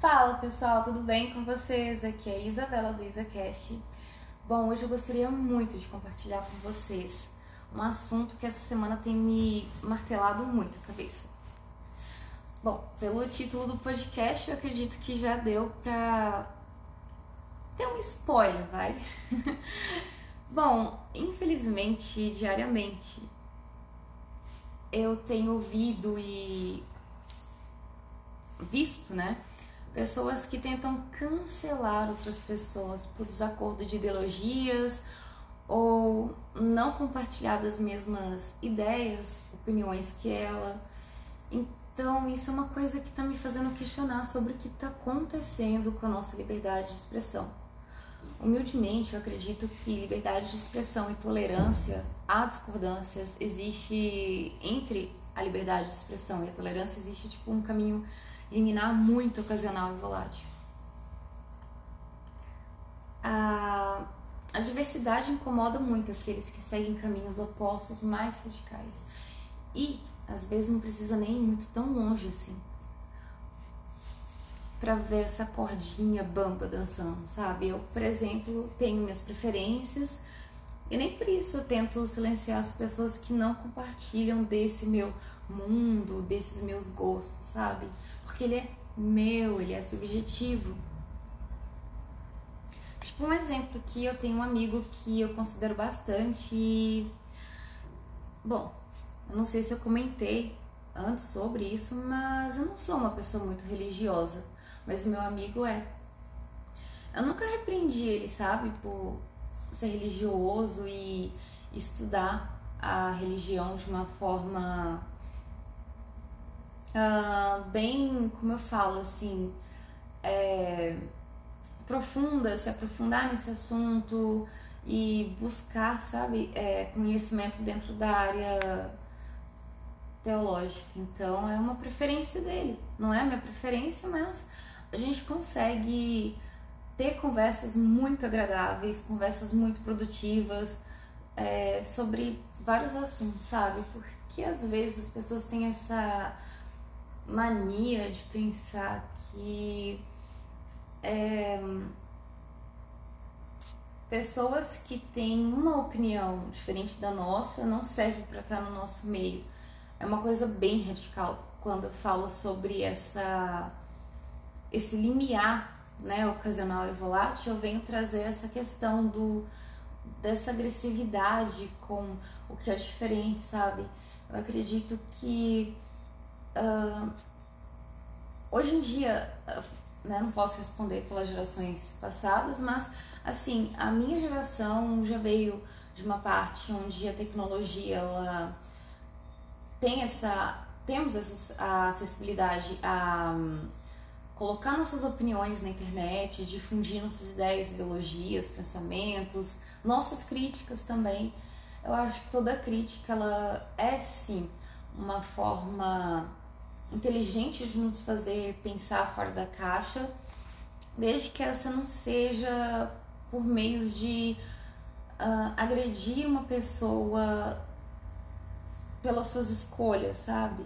Fala pessoal, tudo bem com vocês? Aqui é a Isabela do IsaCast. Bom, hoje eu gostaria muito de compartilhar com vocês um assunto que essa semana tem me martelado muito a cabeça. Bom, pelo título do podcast, eu acredito que já deu pra ter um spoiler, vai? Bom, infelizmente, diariamente, eu tenho ouvido e visto, né? Pessoas que tentam cancelar outras pessoas por desacordo de ideologias ou não compartilhar das mesmas ideias, opiniões que ela. Então, isso é uma coisa que está me fazendo questionar sobre o que está acontecendo com a nossa liberdade de expressão. Humildemente, eu acredito que liberdade de expressão e tolerância a discordâncias existe entre a liberdade de expressão e a tolerância existe tipo um caminho liminar muito ocasional e volátil. A, a diversidade incomoda muito aqueles que seguem caminhos opostos mais radicais. E às vezes não precisa nem ir muito tão longe assim para ver essa cordinha bamba dançando, sabe? Eu, por exemplo, tenho minhas preferências e nem por isso eu tento silenciar as pessoas que não compartilham desse meu mundo, desses meus gostos, sabe? Porque ele é meu, ele é subjetivo. Tipo, um exemplo aqui, eu tenho um amigo que eu considero bastante e. Bom, eu não sei se eu comentei antes sobre isso, mas eu não sou uma pessoa muito religiosa, mas meu amigo é. Eu nunca repreendi ele, sabe, por ser religioso e estudar a religião de uma forma uh, bem, como eu falo, assim, é, profunda, se aprofundar nesse assunto e buscar, sabe, é, conhecimento dentro da área teológica. Então é uma preferência dele, não é a minha preferência, mas a gente consegue ter conversas muito agradáveis, conversas muito produtivas é, sobre vários assuntos, sabe? Porque às vezes as pessoas têm essa mania de pensar que é, pessoas que têm uma opinião diferente da nossa não servem para estar no nosso meio. É uma coisa bem radical quando eu falo sobre essa esse limiar né, ocasional e volátil, eu venho trazer essa questão do dessa agressividade com o que é diferente, sabe? Eu acredito que uh, hoje em dia, uh, né, não posso responder pelas gerações passadas, mas assim, a minha geração já veio de uma parte onde a tecnologia ela tem essa temos essa a acessibilidade a um, colocar nossas opiniões na internet, difundir nossas ideias, ideologias, pensamentos, nossas críticas também. Eu acho que toda crítica ela é sim uma forma inteligente de nos fazer pensar fora da caixa, desde que essa não seja por meios de uh, agredir uma pessoa pelas suas escolhas, sabe?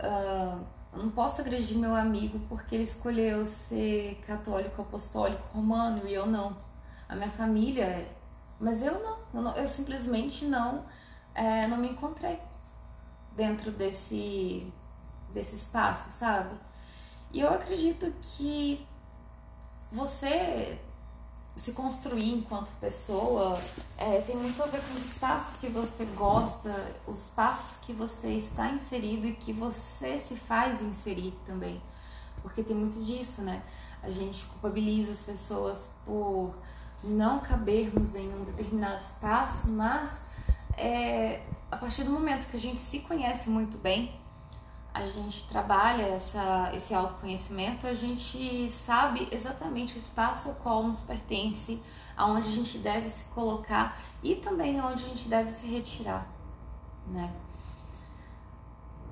Uh, não posso agredir meu amigo porque ele escolheu ser católico, apostólico, romano e eu não. A minha família é. Mas eu não. Eu, não, eu simplesmente não, é, não me encontrei dentro desse desse espaço, sabe? E eu acredito que você se construir enquanto pessoa é, tem muito a ver com os espaços que você gosta, os espaços que você está inserido e que você se faz inserir também. Porque tem muito disso, né? A gente culpabiliza as pessoas por não cabermos em um determinado espaço, mas é, a partir do momento que a gente se conhece muito bem, a gente trabalha essa, esse autoconhecimento, a gente sabe exatamente o espaço ao qual nos pertence, aonde a gente deve se colocar e também onde a gente deve se retirar, né?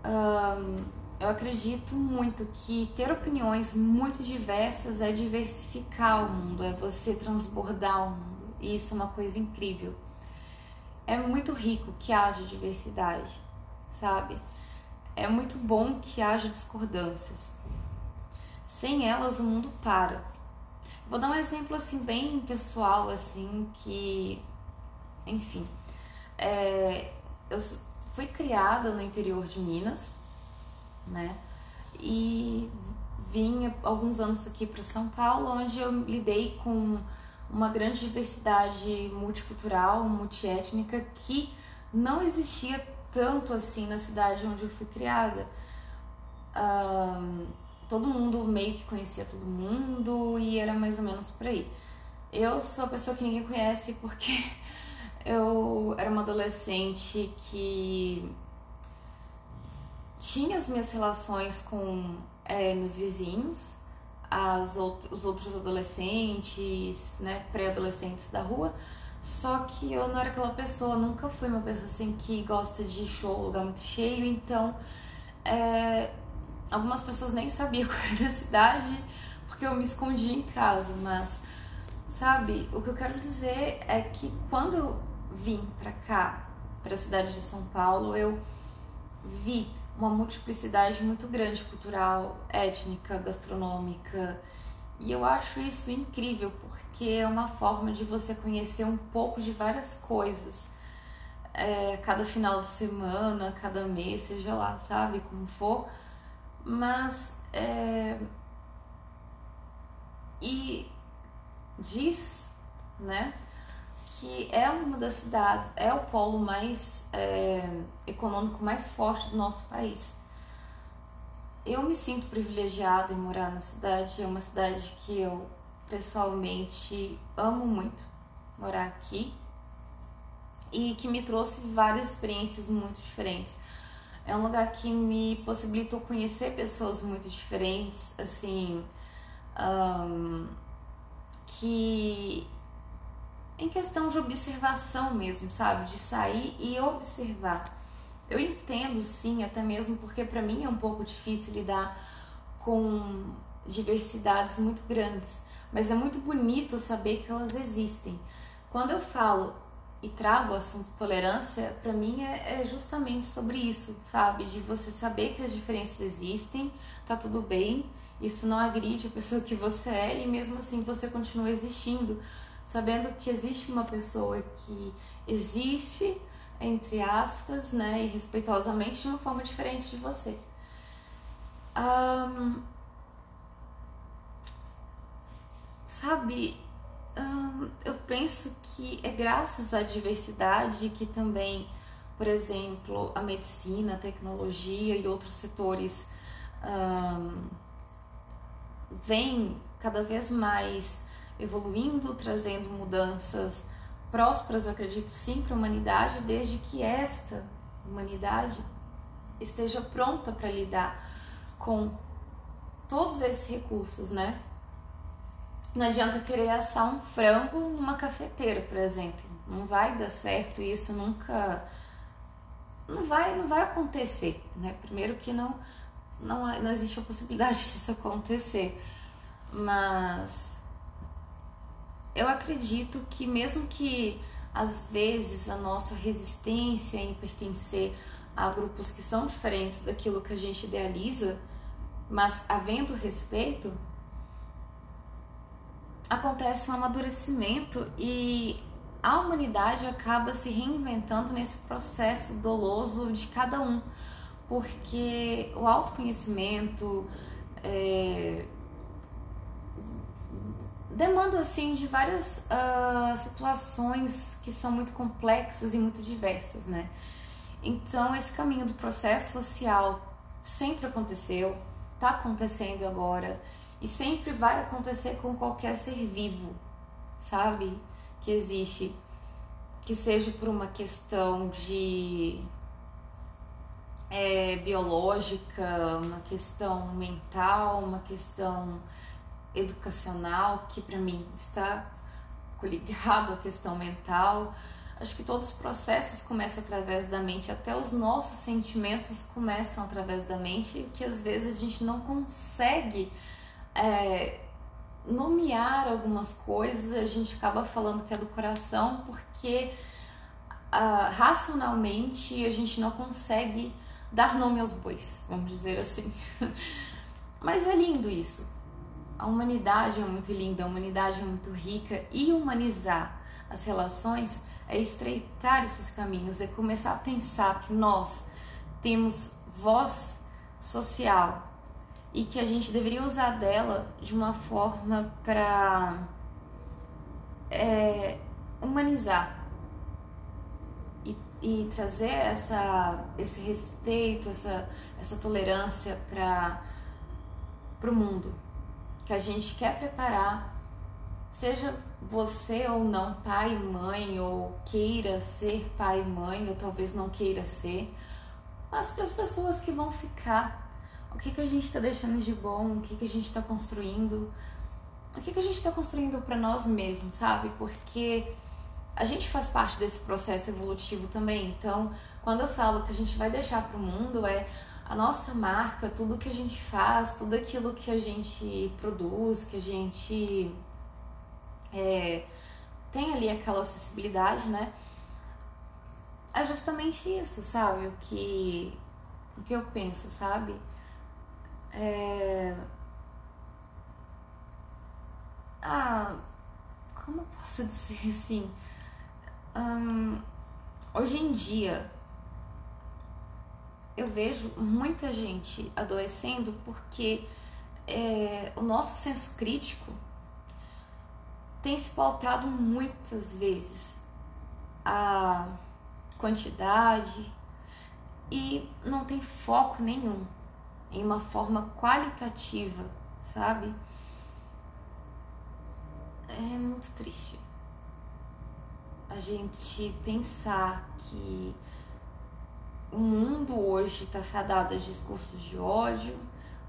Um, eu acredito muito que ter opiniões muito diversas é diversificar o mundo, é você transbordar o mundo, e isso é uma coisa incrível. É muito rico que haja diversidade, sabe? É muito bom que haja discordâncias. Sem elas o mundo para. Vou dar um exemplo assim bem pessoal assim que, enfim, é, eu fui criada no interior de Minas, né? E vim alguns anos aqui para São Paulo, onde eu lidei com uma grande diversidade multicultural, multiétnica que não existia tanto assim na cidade onde eu fui criada. Um, todo mundo meio que conhecia todo mundo e era mais ou menos por aí. Eu sou a pessoa que ninguém conhece porque eu era uma adolescente que tinha as minhas relações com é, meus vizinhos, as os outros adolescentes, né, pré-adolescentes da rua, só que eu não era aquela pessoa, nunca fui uma pessoa assim que gosta de show, lugar muito cheio, então é, algumas pessoas nem sabiam qual era da cidade porque eu me escondia em casa, mas sabe, o que eu quero dizer é que quando eu vim pra cá, para a cidade de São Paulo, eu vi uma multiplicidade muito grande cultural, étnica, gastronômica. E eu acho isso incrível porque é uma forma de você conhecer um pouco de várias coisas. É, cada final de semana, cada mês, seja lá, sabe, como for. Mas. É... E diz, né, que é uma das cidades, é o polo mais é, econômico mais forte do nosso país. Eu me sinto privilegiada em morar na cidade, é uma cidade que eu pessoalmente amo muito morar aqui e que me trouxe várias experiências muito diferentes. É um lugar que me possibilitou conhecer pessoas muito diferentes, assim, um, que em questão de observação mesmo, sabe? De sair e observar. Eu entendo sim, até mesmo porque para mim é um pouco difícil lidar com diversidades muito grandes, mas é muito bonito saber que elas existem. Quando eu falo e trago o assunto tolerância, para mim é, é, justamente sobre isso, sabe? De você saber que as diferenças existem, tá tudo bem, isso não agride a pessoa que você é e mesmo assim você continua existindo sabendo que existe uma pessoa que existe, entre aspas, né, e respeitosamente de uma forma diferente de você. Um, sabe, um, eu penso que é graças à diversidade que também, por exemplo, a medicina, a tecnologia e outros setores um, vêm cada vez mais evoluindo, trazendo mudanças prósperas, eu acredito sim, para a humanidade, desde que esta humanidade esteja pronta para lidar com todos esses recursos, né? Não adianta querer assar um frango numa cafeteira, por exemplo. Não vai dar certo isso, nunca não vai, não vai acontecer, né? Primeiro que não não, não existe a possibilidade disso acontecer. Mas eu acredito que mesmo que às vezes a nossa resistência em pertencer a grupos que são diferentes daquilo que a gente idealiza, mas havendo respeito, acontece um amadurecimento e a humanidade acaba se reinventando nesse processo doloso de cada um, porque o autoconhecimento, é, demanda assim de várias uh, situações que são muito complexas e muito diversas, né? Então esse caminho do processo social sempre aconteceu, está acontecendo agora e sempre vai acontecer com qualquer ser vivo, sabe? Que existe, que seja por uma questão de é, biológica, uma questão mental, uma questão educacional, que para mim está ligado à questão mental. Acho que todos os processos começam através da mente, até os nossos sentimentos começam através da mente, que às vezes a gente não consegue é, nomear algumas coisas, a gente acaba falando que é do coração, porque uh, racionalmente a gente não consegue dar nome aos bois, vamos dizer assim. Mas é lindo isso a humanidade é muito linda, a humanidade é muito rica e humanizar as relações é estreitar esses caminhos, é começar a pensar que nós temos voz social e que a gente deveria usar dela de uma forma para é, humanizar e, e, trazer essa, esse respeito, essa, essa tolerância para o mundo que a gente quer preparar, seja você ou não pai e mãe, ou queira ser pai e mãe, ou talvez não queira ser, mas para as pessoas que vão ficar. O que, que a gente está deixando de bom, o que, que a gente está construindo, o que, que a gente está construindo para nós mesmos, sabe? Porque a gente faz parte desse processo evolutivo também. Então, quando eu falo que a gente vai deixar para o mundo, é a nossa marca, tudo que a gente faz, tudo aquilo que a gente produz, que a gente é, tem ali aquela acessibilidade, né? É justamente isso, sabe? O que, o que eu penso, sabe? É... Ah, como eu posso dizer assim? Um, hoje em dia, eu vejo muita gente adoecendo porque é, o nosso senso crítico tem se pautado muitas vezes a quantidade e não tem foco nenhum em uma forma qualitativa, sabe? É muito triste a gente pensar que o mundo hoje está fadado a discursos de ódio,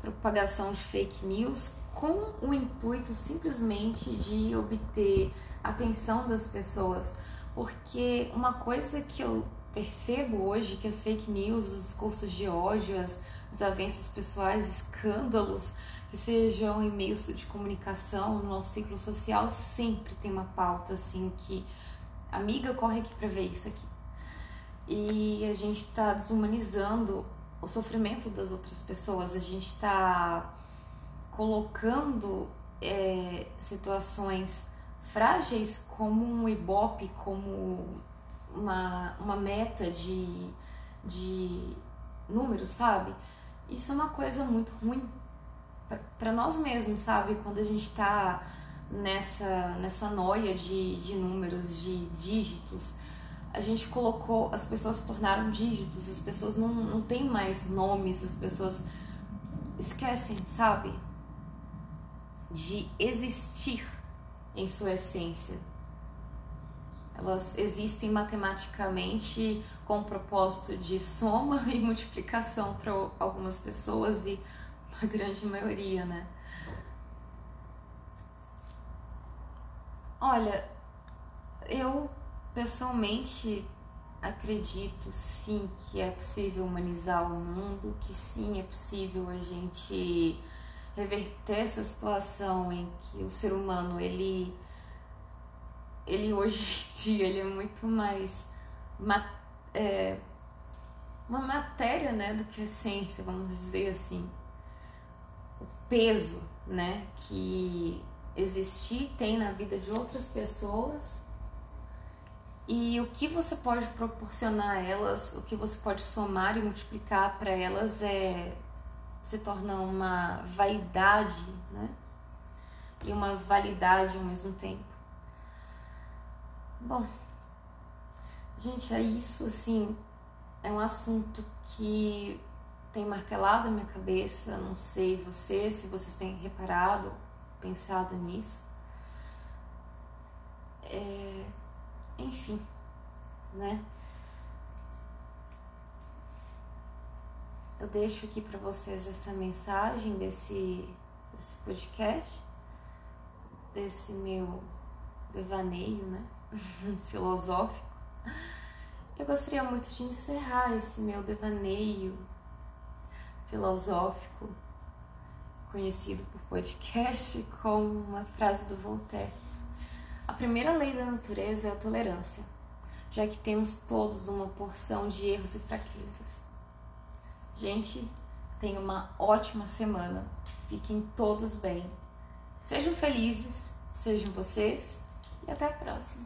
propagação de fake news, com o intuito simplesmente de obter atenção das pessoas. Porque uma coisa que eu percebo hoje que as fake news, os discursos de ódio, as desavenças pessoais, escândalos, que sejam em meios de comunicação, no nosso ciclo social, sempre tem uma pauta assim que amiga corre aqui para ver isso aqui e a gente está desumanizando o sofrimento das outras pessoas, a gente está colocando é, situações frágeis como um ibope, como uma, uma meta de, de números, sabe? Isso é uma coisa muito ruim para nós mesmos, sabe? Quando a gente está nessa, nessa noia de, de números, de dígitos, a gente colocou, as pessoas se tornaram dígitos, as pessoas não, não têm mais nomes, as pessoas esquecem, sabe? De existir em sua essência. Elas existem matematicamente com o propósito de soma e multiplicação para algumas pessoas e uma grande maioria, né? Olha, eu Pessoalmente, acredito sim que é possível humanizar o mundo, que sim é possível a gente reverter essa situação em que o ser humano ele ele hoje em dia ele é muito mais é, uma matéria né do que essência vamos dizer assim o peso né que existir tem na vida de outras pessoas e o que você pode proporcionar a elas, o que você pode somar e multiplicar para elas é se torna uma vaidade, né? E uma validade ao mesmo tempo. Bom, gente, é isso assim, é um assunto que tem martelado a minha cabeça, não sei você, se vocês têm reparado, pensado nisso. É, enfim, né? Eu deixo aqui para vocês essa mensagem desse, desse podcast, desse meu devaneio, né? Filosófico. Eu gostaria muito de encerrar esse meu devaneio filosófico, conhecido por podcast, com uma frase do Voltaire a primeira lei da natureza é a tolerância, já que temos todos uma porção de erros e fraquezas. Gente, tenha uma ótima semana. Fiquem todos bem Sejam felizes, sejam vocês e até a próxima.